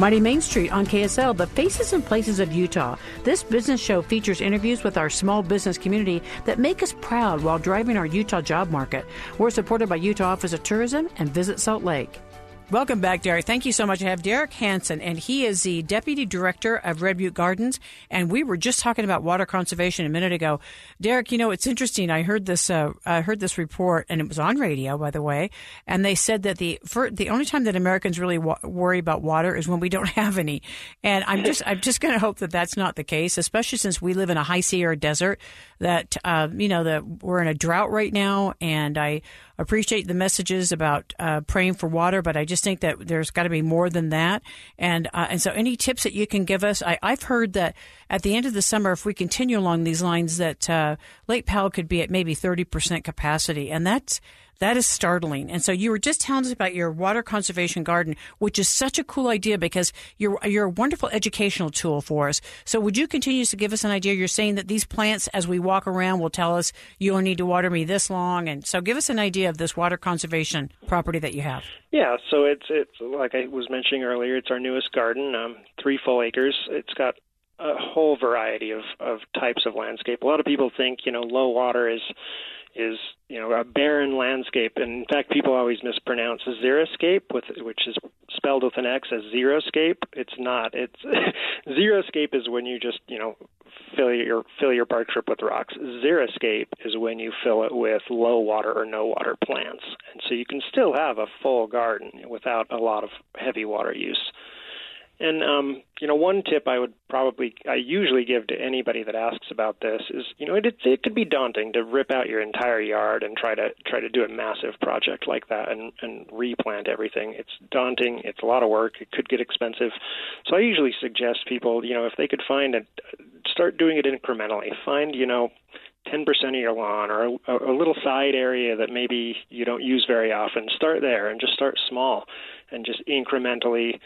Mighty Main Street on KSL, the faces and places of Utah. This business show features interviews with our small business community that make us proud while driving our Utah job market. We're supported by Utah Office of Tourism and Visit Salt Lake. Welcome back, Derek. Thank you so much. I have Derek Hansen, and he is the Deputy Director of Red Butte Gardens. And we were just talking about water conservation a minute ago. Derek, you know, it's interesting. I heard this, uh, I heard this report, and it was on radio, by the way. And they said that the, for, the only time that Americans really wa- worry about water is when we don't have any. And I'm just, I'm just going to hope that that's not the case, especially since we live in a high Sierra desert that, uh, you know, that we're in a drought right now. And I, appreciate the messages about uh, praying for water, but I just think that there's got to be more than that. And uh, and so, any tips that you can give us? I, have heard that at the end of the summer, if we continue along these lines, that uh, Lake Powell could be at maybe 30 percent capacity, and that's that is startling. And so you were just telling us about your water conservation garden, which is such a cool idea because you're you're a wonderful educational tool for us. So would you continue to give us an idea? You're saying that these plants, as we walk around, will tell us you only need to water me this long, and so give us an idea of this water conservation property that you have. Yeah, so it's it's like I was mentioning earlier, it's our newest garden, um, three full acres. It's got a whole variety of, of types of landscape. A lot of people think, you know, low water is is you know a barren landscape. And in fact, people always mispronounce xeriscape, with which is spelled with an X as zeroscape. It's not. It's zeroscape is when you just you know fill your fill your park strip with rocks. Xeriscape is when you fill it with low water or no water plants, and so you can still have a full garden without a lot of heavy water use. And um, you know, one tip I would probably I usually give to anybody that asks about this is, you know, it it could be daunting to rip out your entire yard and try to try to do a massive project like that and and replant everything. It's daunting. It's a lot of work. It could get expensive. So I usually suggest people, you know, if they could find it, start doing it incrementally. Find, you know, 10% of your lawn or a, a little side area that maybe you don't use very often. Start there and just start small and just incrementally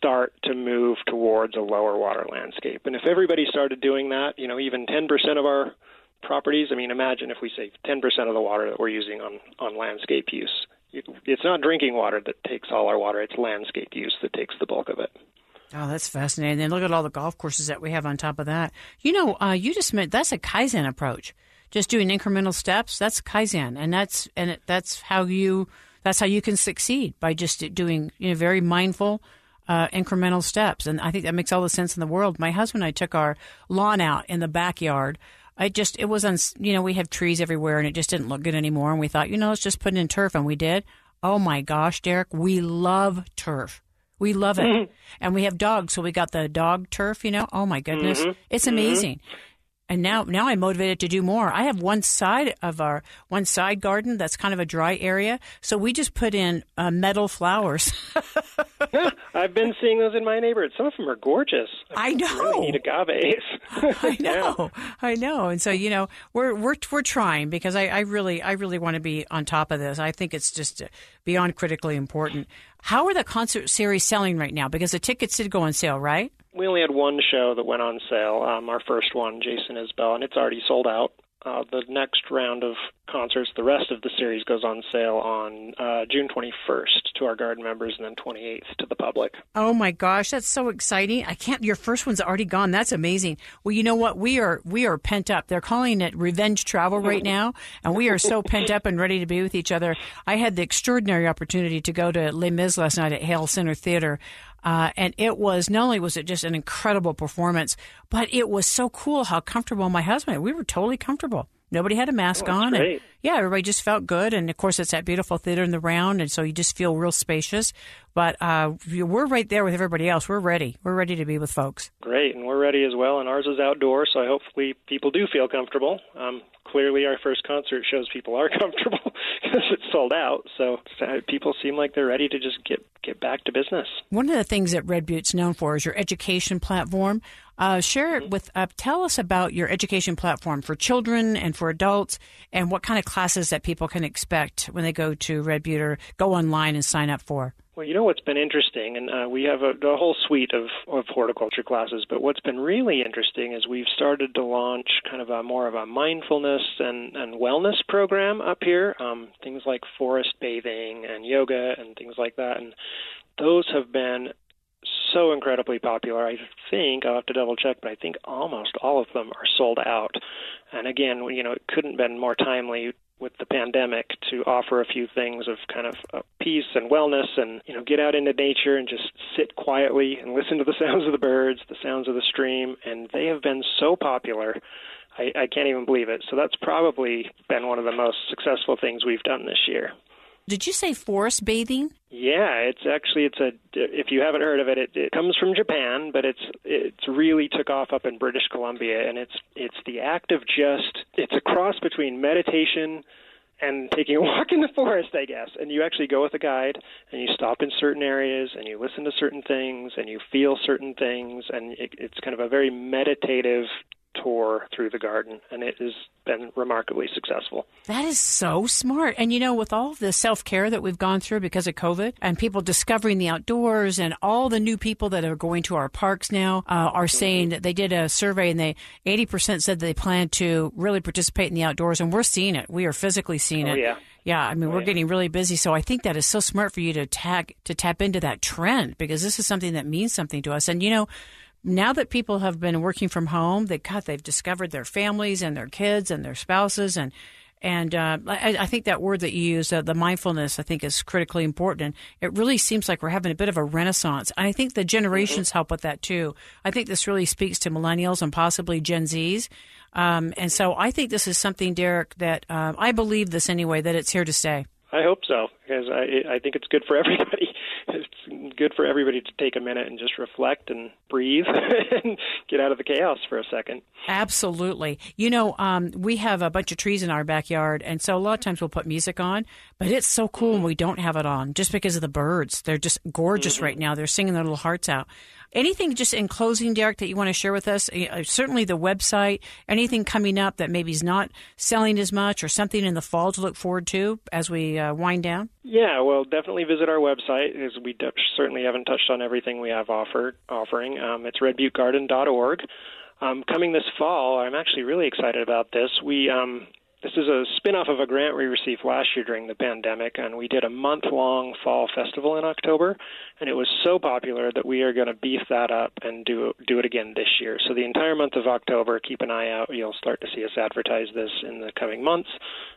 start to move towards a lower water landscape. And if everybody started doing that, you know, even 10% of our properties, I mean, imagine if we save 10% of the water that we're using on, on landscape use. It's not drinking water that takes all our water, it's landscape use that takes the bulk of it. Oh, that's fascinating. And look at all the golf courses that we have on top of that. You know, uh, you just meant that's a Kaizen approach. Just doing incremental steps, that's Kaizen. And that's, and it, that's how you, that's how you can succeed by just doing, you know, very mindful, uh, incremental steps. And I think that makes all the sense in the world. My husband and I took our lawn out in the backyard. I just, it was, on, you know, we have trees everywhere and it just didn't look good anymore. And we thought, you know, let's just put in turf. And we did. Oh my gosh, Derek, we love turf. We love it. Mm-hmm. And we have dogs. So we got the dog turf, you know. Oh my goodness. Mm-hmm. It's mm-hmm. amazing. Mm-hmm and now now I'm motivated to do more. I have one side of our one side garden that's kind of a dry area, so we just put in uh, metal flowers. yeah, I've been seeing those in my neighborhood. Some of them are gorgeous. I know. Really neat agaves. I know. yeah. I know. And so you know, we're we're we're trying because I, I really I really want to be on top of this. I think it's just beyond critically important. How are the concert series selling right now? Because the tickets did go on sale, right? we only had one show that went on sale, um, our first one, Jason Isbell, and it's already sold out. Uh, the next round of concerts, the rest of the series goes on sale on uh, June 21st to our garden members and then 28th to the public. Oh my gosh, that's so exciting! I can't. Your first one's already gone. That's amazing. Well, you know what? We are we are pent up. They're calling it revenge travel right now, and we are so pent up and ready to be with each other. I had the extraordinary opportunity to go to Les Mis last night at Hale Center Theater. Uh, and it was not only was it just an incredible performance, but it was so cool how comfortable my husband. We were totally comfortable. Nobody had a mask oh, on. And, yeah, everybody just felt good. And of course, it's that beautiful theater in the round. And so you just feel real spacious. But uh, we're right there with everybody else. We're ready. We're ready to be with folks. Great. And we're ready as well. And ours is outdoor. So hopefully people do feel comfortable. Um, clearly, our first concert shows people are comfortable because it's sold out. So people seem like they're ready to just get, get back to business. One of the things that Red Butte's known for is your education platform. Uh, share it with, uh, tell us about your education platform for children and for adults and what kind of classes that people can expect when they go to Red Butte or go online and sign up for. Well, you know what's been interesting, and uh, we have a, a whole suite of, of horticulture classes. But what's been really interesting is we've started to launch kind of a more of a mindfulness and, and wellness program up here. Um, things like forest bathing and yoga and things like that, and those have been so incredibly popular. I think I'll have to double check, but I think almost all of them are sold out. And again, you know, it couldn't have been more timely with the pandemic to offer a few things of kind of uh, peace and wellness and you know get out into nature and just sit quietly and listen to the sounds of the birds the sounds of the stream and they have been so popular I, I can't even believe it so that's probably been one of the most successful things we've done this year did you say forest bathing? Yeah, it's actually it's a if you haven't heard of it, it, it comes from Japan, but it's it's really took off up in British Columbia, and it's it's the act of just it's a cross between meditation and taking a walk in the forest, I guess. And you actually go with a guide and you stop in certain areas and you listen to certain things and you feel certain things, and it, it's kind of a very meditative tour through the garden, and it has been remarkably successful. That is so smart. And you know, with all the self care that we've gone through because of COVID and people discovering the outdoors and all the new people that are going to our parks now uh, are saying that they did a survey and they 80% said they plan to really participate in the outdoors, and we're seeing it. We are physically seeing oh, it. Yeah. Yeah, I mean, oh, we're yeah. getting really busy, so I think that is so smart for you to tag to tap into that trend because this is something that means something to us. And you know, now that people have been working from home, they God, they've discovered their families and their kids and their spouses and and uh, I, I, think that word that you use, uh, the mindfulness, I think is critically important. And it really seems like we're having a bit of a renaissance. And I think the generations mm-hmm. help with that too. I think this really speaks to millennials and possibly Gen Zs. Um, and so I think this is something, Derek, that uh, I believe this anyway, that it's here to stay. I hope so because I I think it's good for everybody. It's good for everybody to take a minute and just reflect and breathe and get out of the chaos for a second. Absolutely. You know, um, we have a bunch of trees in our backyard, and so a lot of times we'll put music on, but it's so cool when we don't have it on just because of the birds. They're just gorgeous mm-hmm. right now. They're singing their little hearts out. Anything just in closing, Derek, that you want to share with us? Uh, certainly the website, anything coming up that maybe is not selling as much or something in the fall to look forward to as we uh, wind down? Yeah, well, definitely visit our website because we de- certainly haven't touched on everything we have offered offering. Um, it's redbuttegarden.org. Um, coming this fall, I'm actually really excited about this. We um, this is a spin-off of a grant we received last year during the pandemic, and we did a month-long fall festival in October, and it was so popular that we are going to beef that up and do do it again this year. So the entire month of October, keep an eye out. You'll start to see us advertise this in the coming months.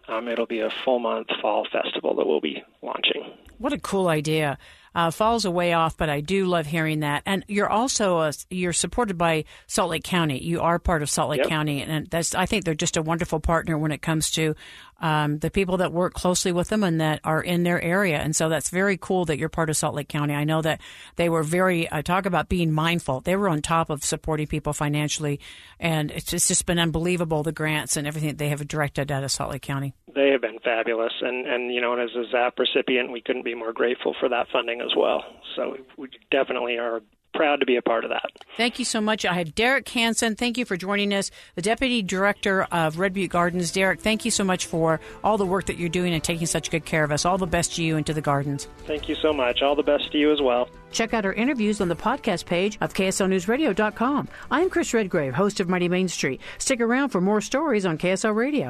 Um, it'll be a full month fall festival that we'll be launching. What a cool idea! Uh, falls away off, but I do love hearing that. And you're also a, you're supported by Salt Lake County. You are part of Salt Lake yep. County, and that's I think they're just a wonderful partner when it comes to um, the people that work closely with them and that are in their area. And so that's very cool that you're part of Salt Lake County. I know that they were very uh, talk about being mindful. They were on top of supporting people financially, and it's just, it's just been unbelievable the grants and everything they have directed out of Salt Lake County. They have been fabulous, and and you know, as a ZAP recipient, we couldn't be more grateful for that funding as well. So we definitely are proud to be a part of that. Thank you so much. I have Derek Hansen. Thank you for joining us, the Deputy Director of Red Butte Gardens. Derek, thank you so much for all the work that you're doing and taking such good care of us. All the best to you and to the gardens. Thank you so much. All the best to you as well. Check out our interviews on the podcast page of KSLNewsRadio.com. I'm Chris Redgrave, host of Mighty Main Street. Stick around for more stories on KSL Radio.